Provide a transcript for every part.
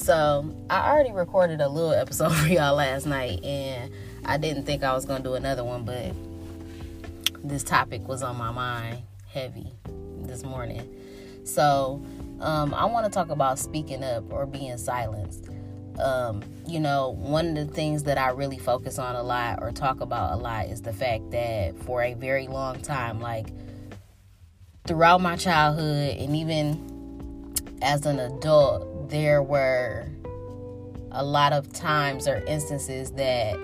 So, I already recorded a little episode for y'all last night, and I didn't think I was to do another one, but this topic was on my mind heavy this morning. So, um, I want to talk about speaking up or being silenced. Um, you know, one of the things that I really focus on a lot or talk about a lot is the fact that for a very long time, like throughout my childhood and even as an adult, there were a lot of times or instances that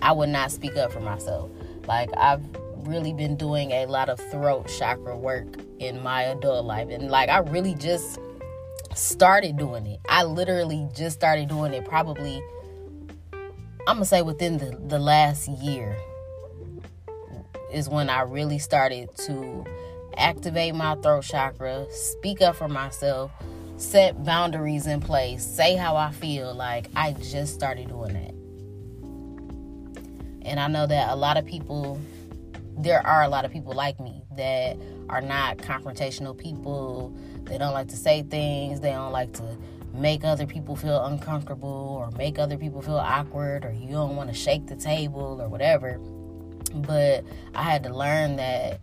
I would not speak up for myself. Like I've really been doing a lot of throat chakra work in my adult life and like I really just started doing it. I literally just started doing it probably I'm going to say within the the last year is when I really started to activate my throat chakra, speak up for myself, set boundaries in place, say how I feel. Like I just started doing that. And I know that a lot of people, there are a lot of people like me that are not confrontational people. They don't like to say things, they don't like to make other people feel uncomfortable or make other people feel awkward or you don't want to shake the table or whatever. But I had to learn that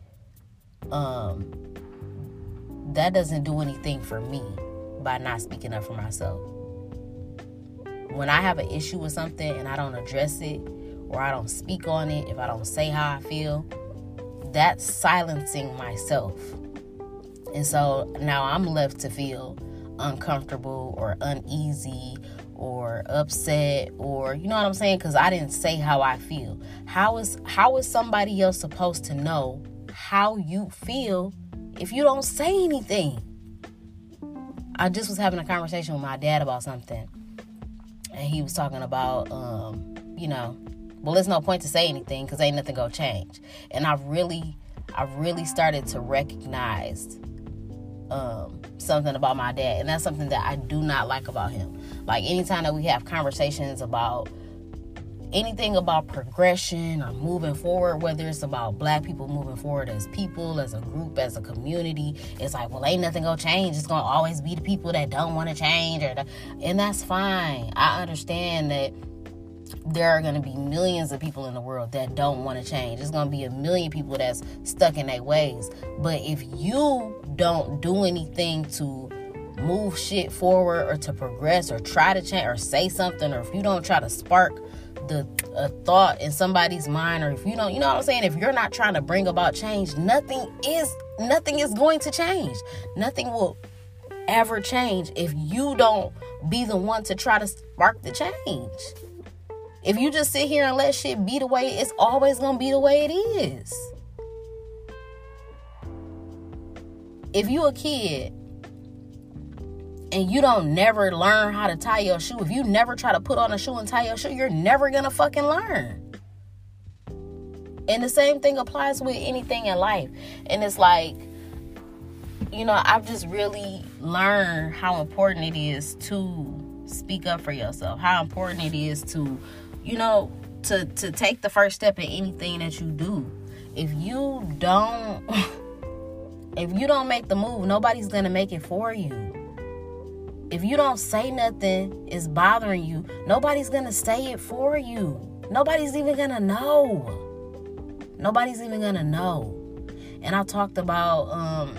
um that doesn't do anything for me by not speaking up for myself. When I have an issue with something and I don't address it or I don't speak on it, if I don't say how I feel, that's silencing myself. And so now I'm left to feel uncomfortable or uneasy or upset or you know what I'm saying cuz I didn't say how I feel. How is how is somebody else supposed to know how you feel if you don't say anything? I just was having a conversation with my dad about something. And he was talking about um, you know, well there's no point to say anything cuz ain't nothing to change. And I really I really started to recognize um, something about my dad, and that's something that I do not like about him. Like anytime that we have conversations about anything about progression or moving forward, whether it's about black people moving forward as people, as a group, as a community, it's like, well, ain't nothing gonna change. It's gonna always be the people that don't want to change, or the, and that's fine. I understand that there are going to be millions of people in the world that don't want to change. There's going to be a million people that's stuck in their ways. But if you don't do anything to move shit forward or to progress or try to change or say something, or if you don't try to spark the a thought in somebody's mind, or if you don't, you know what I'm saying? If you're not trying to bring about change, nothing is nothing is going to change. Nothing will ever change if you don't be the one to try to spark the change. If you just sit here and let shit be the way it's always gonna be the way it is. If you a kid and you don't never learn how to tie your shoe, if you never try to put on a shoe and tie your shoe, you're never gonna fucking learn. And the same thing applies with anything in life. And it's like, you know, I've just really learned how important it is to speak up for yourself, how important it is to you know, to to take the first step in anything that you do. If you don't if you don't make the move, nobody's going to make it for you. If you don't say nothing is bothering you, nobody's going to say it for you. Nobody's even going to know. Nobody's even going to know. And I talked about um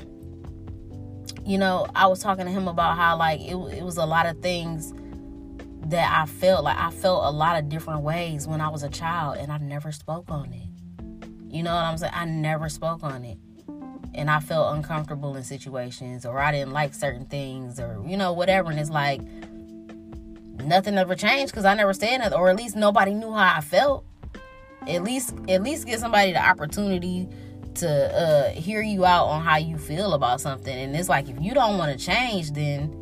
you know, I was talking to him about how like it, it was a lot of things that I felt like I felt a lot of different ways when I was a child and I never spoke on it. You know what I'm saying? I never spoke on it. And I felt uncomfortable in situations or I didn't like certain things or, you know, whatever. And it's like, nothing ever changed because I never said nothing, or at least nobody knew how I felt. At least, at least give somebody the opportunity to uh, hear you out on how you feel about something. And it's like if you don't want to change, then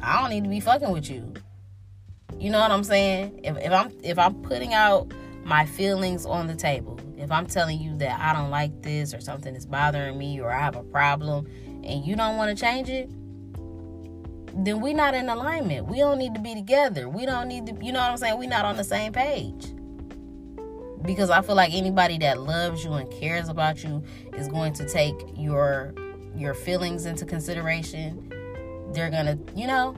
I don't need to be fucking with you. You know what I'm saying? If, if I'm if I'm putting out my feelings on the table, if I'm telling you that I don't like this or something is bothering me or I have a problem, and you don't want to change it, then we're not in alignment. We don't need to be together. We don't need to, you know what I'm saying? We're not on the same page. Because I feel like anybody that loves you and cares about you is going to take your your feelings into consideration. They're going to, you know,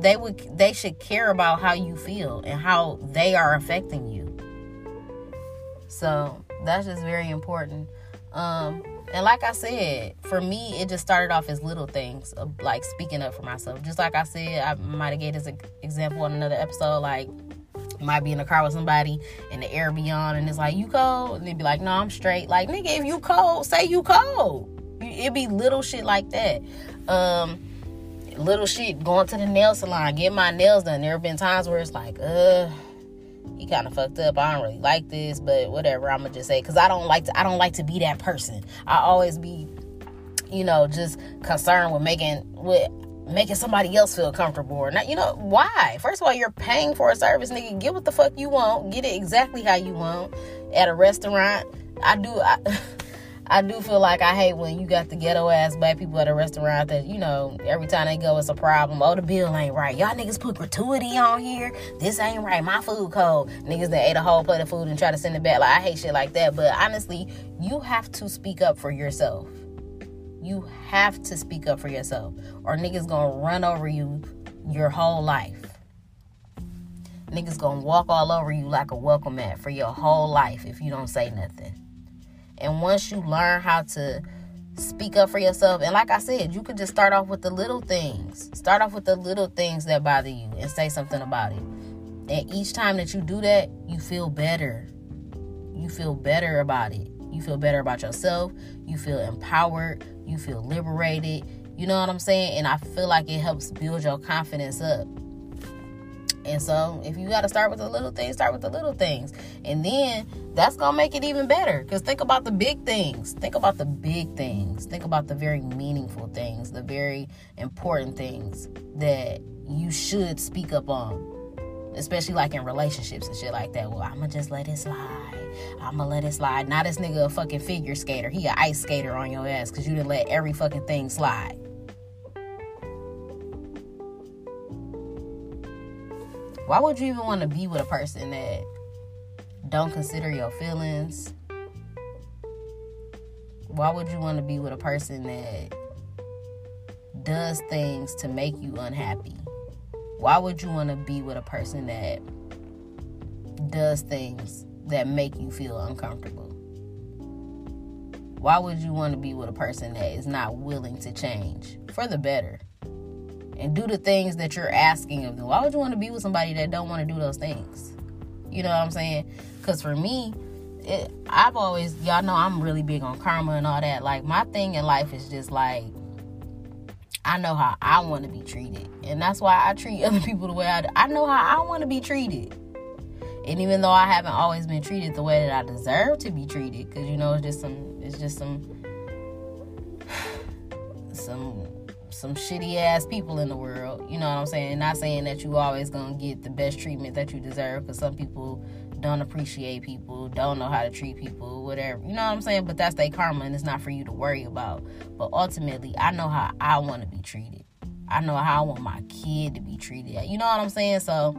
they would they should care about how you feel and how they are affecting you. So, that's just very important. Um and like I said, for me, it just started off as little things, like speaking up for myself. Just like I said, I might have gave this example on another episode. Like, might be in the car with somebody and the air be on, and it's like, you cold? And they'd be like, no, I'm straight. Like, nigga, if you cold, say you cold. it'd be little shit like that. Um, little shit going to the nail salon, get my nails done. There have been times where it's like, uh, he kind of fucked up. I don't really like this, but whatever. I'm gonna just say because I don't like to. I don't like to be that person. I always be, you know, just concerned with making with making somebody else feel comfortable or not. You know why? First of all, you're paying for a service, nigga. Get what the fuck you want. Get it exactly how you want at a restaurant. I do. I, I do feel like I hate when you got the ghetto ass black people at a restaurant that, you know, every time they go, it's a problem. Oh, the bill ain't right. Y'all niggas put gratuity on here. This ain't right. My food cold. Niggas that ate a whole plate of food and try to send it back. Like, I hate shit like that. But honestly, you have to speak up for yourself. You have to speak up for yourself. Or niggas gonna run over you your whole life. Niggas gonna walk all over you like a welcome mat for your whole life if you don't say nothing. And once you learn how to speak up for yourself, and like I said, you could just start off with the little things. Start off with the little things that bother you and say something about it. And each time that you do that, you feel better. You feel better about it. You feel better about yourself. You feel empowered. You feel liberated. You know what I'm saying? And I feel like it helps build your confidence up. And so, if you got to start with the little things, start with the little things. And then that's to make it even better. Because think about the big things. Think about the big things. Think about the very meaningful things, the very important things that you should speak up on. Especially like in relationships and shit like that. Well, I'm going to just let it slide. I'm going to let it slide. Not this nigga a fucking figure skater. He a ice skater on your ass because you didn't let every fucking thing slide. Why would you even want to be with a person that don't consider your feelings? Why would you want to be with a person that does things to make you unhappy? Why would you want to be with a person that does things that make you feel uncomfortable? Why would you want to be with a person that is not willing to change for the better? and do the things that you're asking of them. Why would you want to be with somebody that don't want to do those things? You know what I'm saying? Because for me, it, I've always, y'all know I'm really big on karma and all that. Like, my thing in life is just like, I know how I want to be treated. And that's why I treat other people the way I do. I know how I want to be treated. And even though I haven't always been treated the way that I deserve to be treated, because, you know, it's just some, it's just some, some some shitty ass people in the world. You know what I'm saying? Not saying that you always gonna get the best treatment that you deserve, because some people don't appreciate people, don't know how to treat people, whatever. You know what I'm saying? But that's their karma, and it's not for you to worry about. But ultimately, I know how I want to be treated. I know how I want my kid to be treated. You know what I'm saying? So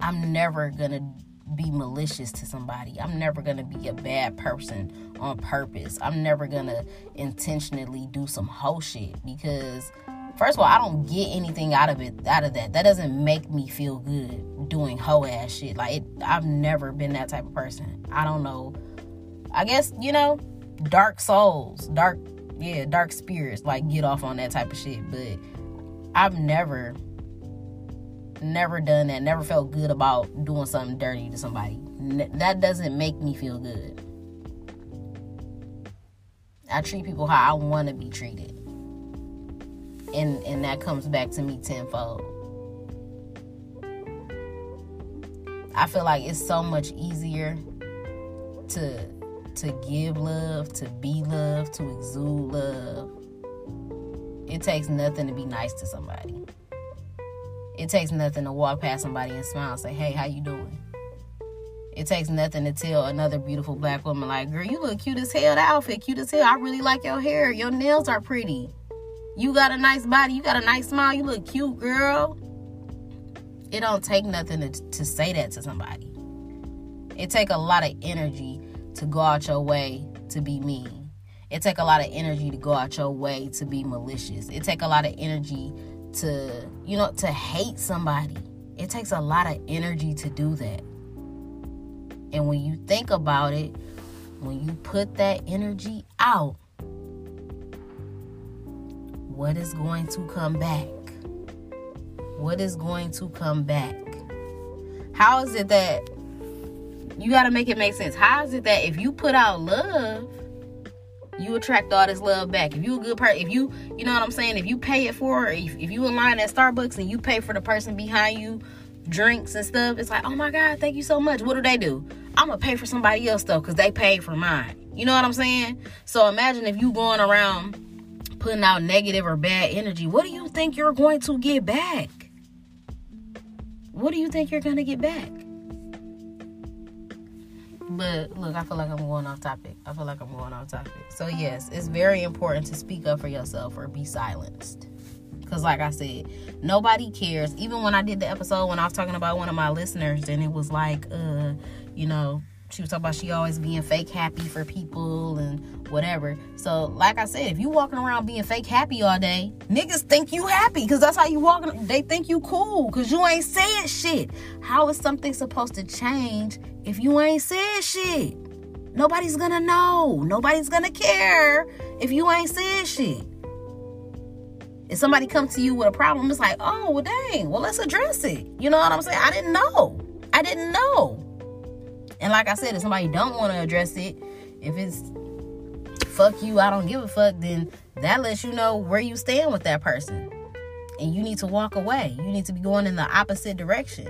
I'm never gonna be malicious to somebody. I'm never going to be a bad person on purpose. I'm never going to intentionally do some whole shit because first of all, I don't get anything out of it out of that. That doesn't make me feel good doing hoe ass shit. Like it, I've never been that type of person. I don't know. I guess, you know, dark souls, dark yeah, dark spirits like get off on that type of shit, but I've never never done that, never felt good about doing something dirty to somebody. that doesn't make me feel good. I treat people how I want to be treated. And and that comes back to me tenfold. I feel like it's so much easier to to give love, to be love, to exude love. It takes nothing to be nice to somebody. It takes nothing to walk past somebody and smile and say, "Hey, how you doing?" It takes nothing to tell another beautiful black woman like, "Girl, you look cute as hell. The outfit cute as hell. I really like your hair. Your nails are pretty. You got a nice body. You got a nice smile. You look cute, girl." It don't take nothing to, to say that to somebody. It take a lot of energy to go out your way to be mean. It take a lot of energy to go out your way to be malicious. It take a lot of energy to, you know, to hate somebody. It takes a lot of energy to do that. And when you think about it, when you put that energy out, what is going to come back? What is going to come back? How is it that you got to make it make sense? How is it that if you put out love, you attract all this love back. If you a good person, if you, you know what I'm saying, if you pay it for, if, if you in line at Starbucks and you pay for the person behind you drinks and stuff, it's like, oh my God, thank you so much. What do they do? I'm gonna pay for somebody else though, because they paid for mine. You know what I'm saying? So imagine if you going around putting out negative or bad energy, what do you think you're going to get back? What do you think you're gonna get back? But look, I feel like I'm going off topic. I feel like I'm going off topic. So, yes, it's very important to speak up for yourself or be silenced. Because, like I said, nobody cares. Even when I did the episode when I was talking about one of my listeners, and it was like, uh, you know, she was talking about she always being fake happy for people and whatever. So, like I said, if you walking around being fake happy all day, niggas think you happy because that's how you walking. They think you cool because you ain't saying shit. How is something supposed to change if you ain't said shit? Nobody's gonna know. Nobody's gonna care if you ain't said shit. If somebody comes to you with a problem, it's like, oh, well, dang, well, let's address it. You know what I'm saying? I didn't know. I didn't know. And like I said, if somebody don't want to address it, if it's fuck you, I don't give a fuck, then that lets you know where you stand with that person. And you need to walk away. You need to be going in the opposite direction.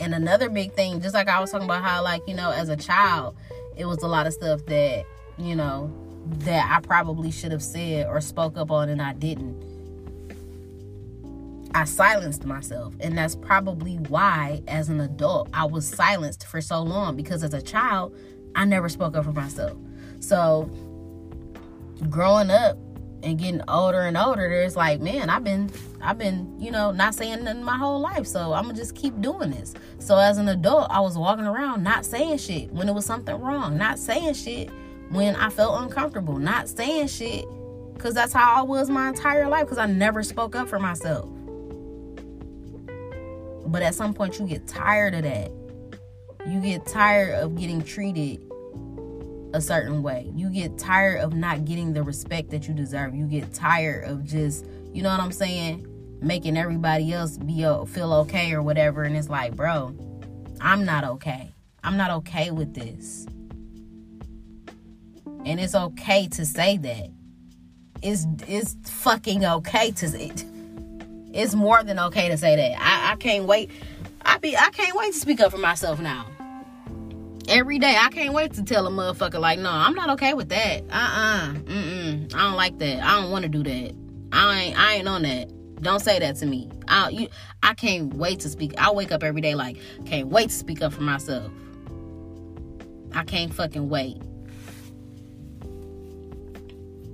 And another big thing, just like I was talking about how, like, you know, as a child, it was a lot of stuff that, you know, that I probably should have said or spoke up on and I didn't. I silenced myself. And that's probably why, as an adult, I was silenced for so long because as a child, I never spoke up for myself. So, growing up and getting older and older, there's like, man, I've been, I've been, you know, not saying nothing my whole life. So I'm gonna just keep doing this. So as an adult, I was walking around not saying shit when it was something wrong, not saying shit when I felt uncomfortable, not saying shit because that's how I was my entire life because I never spoke up for myself. But at some point, you get tired of that. You get tired of getting treated a certain way. You get tired of not getting the respect that you deserve. You get tired of just, you know what I'm saying, making everybody else be uh, feel okay or whatever. And it's like, bro, I'm not okay. I'm not okay with this. And it's okay to say that. It's it's fucking okay to it it's more than okay to say that. I, I can't wait. I be I can't wait to speak up for myself now. Every day, I can't wait to tell a motherfucker like, no, I'm not okay with that. Uh uh-uh. uh. Mm I don't like that. I don't want to do that. I ain't I ain't on that. Don't say that to me. I you I can't wait to speak. I wake up every day like can't wait to speak up for myself. I can't fucking wait.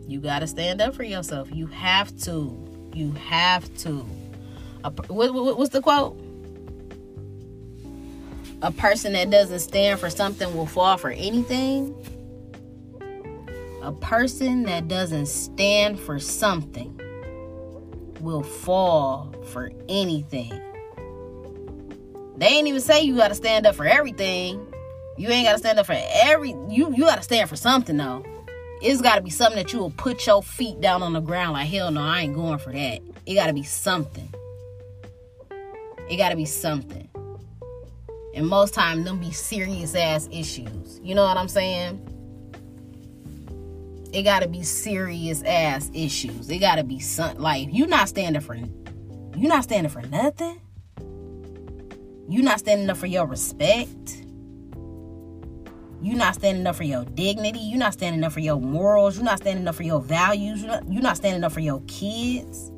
You got to stand up for yourself. You have to. You have to. What, what, what's the quote? A person that doesn't stand for something will fall for anything. A person that doesn't stand for something will fall for anything. They ain't even say you got to stand up for everything. You ain't got to stand up for every you you got to stand for something though it's got to be something that you will put your feet down on the ground like hell no i ain't going for that it got to be something it got to be something and most time them be serious ass issues you know what i'm saying it gotta be serious ass issues. It gotta be some like you not standing for you not standing for nothing. You not standing up for your respect. You not standing up for your dignity. You not standing up for your morals. You not standing up for your values. You not, you not standing up for your kids.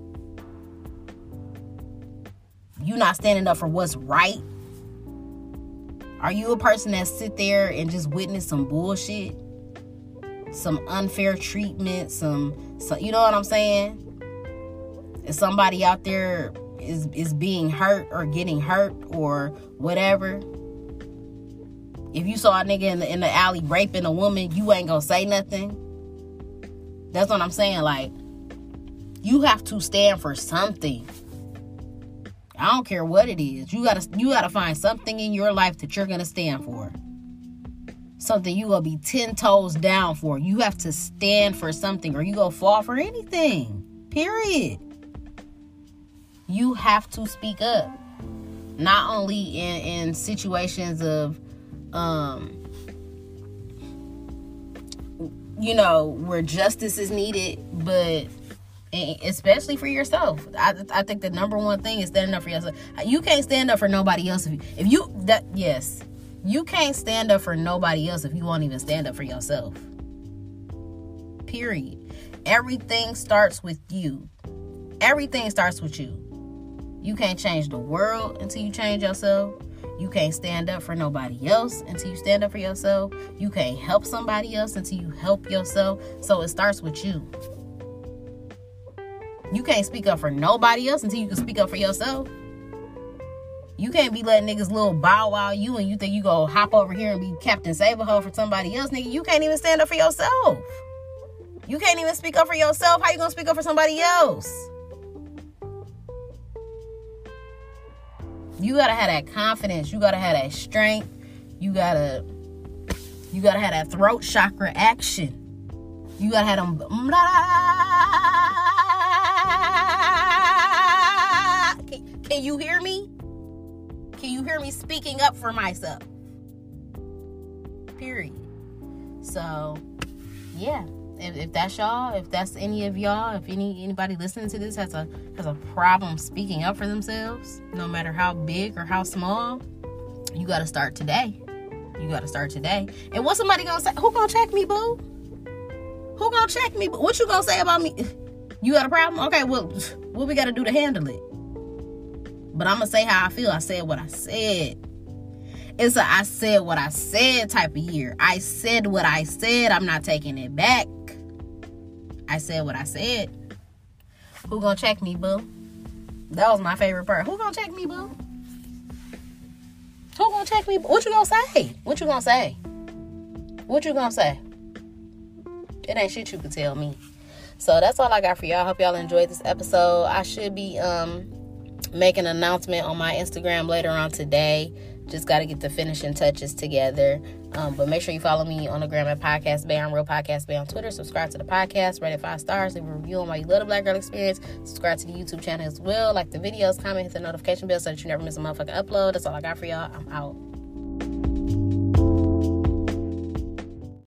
You not standing up for what's right. Are you a person that sit there and just witness some bullshit? Some unfair treatment, some, so you know what I'm saying? Is somebody out there is is being hurt or getting hurt or whatever. If you saw a nigga in the in the alley raping a woman, you ain't gonna say nothing. That's what I'm saying. Like, you have to stand for something. I don't care what it is. You gotta you gotta find something in your life that you're gonna stand for. Something you gonna be ten toes down for. You have to stand for something, or you gonna fall for anything. Period you have to speak up not only in, in situations of um you know where justice is needed but especially for yourself I, I think the number one thing is standing up for yourself you can't stand up for nobody else if you, if you that yes you can't stand up for nobody else if you won't even stand up for yourself period everything starts with you everything starts with you you can't change the world until you change yourself. You can't stand up for nobody else until you stand up for yourself. You can't help somebody else until you help yourself. So it starts with you. You can't speak up for nobody else until you can speak up for yourself. You can't be letting niggas little bow wow you and you think you go hop over here and be Captain Save-A-Hoe for somebody else, nigga. You can't even stand up for yourself. You can't even speak up for yourself. How you gonna speak up for somebody else? You gotta have that confidence. You gotta have that strength. You gotta you gotta have that throat chakra action. You gotta have them. Can, can you hear me? Can you hear me speaking up for myself? Period. So, yeah if, if that's y'all, if that's any of y'all, if any anybody listening to this has a has a problem speaking up for themselves, no matter how big or how small, you got to start today. You got to start today. And what somebody gonna say? Who gonna check me, boo? Who gonna check me? What you gonna say about me? You got a problem? Okay, well, what we got to do to handle it? But I'm gonna say how I feel. I said what I said. It's a I said what I said type of year. I said what I said. I'm not taking it back. I said what I said. Who gonna check me, boo? That was my favorite part. Who gonna check me, boo? Who gonna check me? What you gonna say? What you gonna say? What you gonna say? It ain't shit you could tell me. So that's all I got for y'all. Hope y'all enjoyed this episode. I should be um making an announcement on my Instagram later on today just got to get the finishing touches together. Um, but make sure you follow me on the gram at Podcast Bay. I'm Real Podcast Bay on Twitter. Subscribe to the podcast, rate it five stars, leave a review on why you love the Black Girl Experience. Subscribe to the YouTube channel as well. Like the videos, comment, hit the notification bell so that you never miss a motherfucking upload. That's all I got for y'all. I'm out.